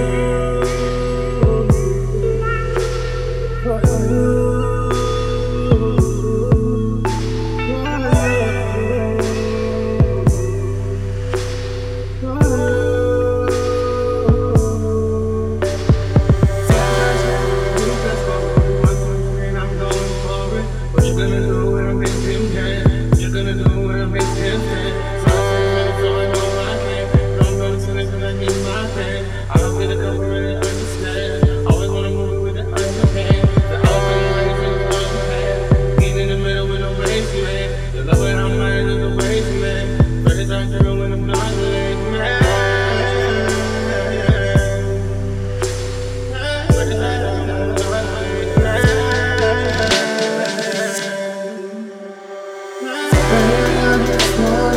you. just.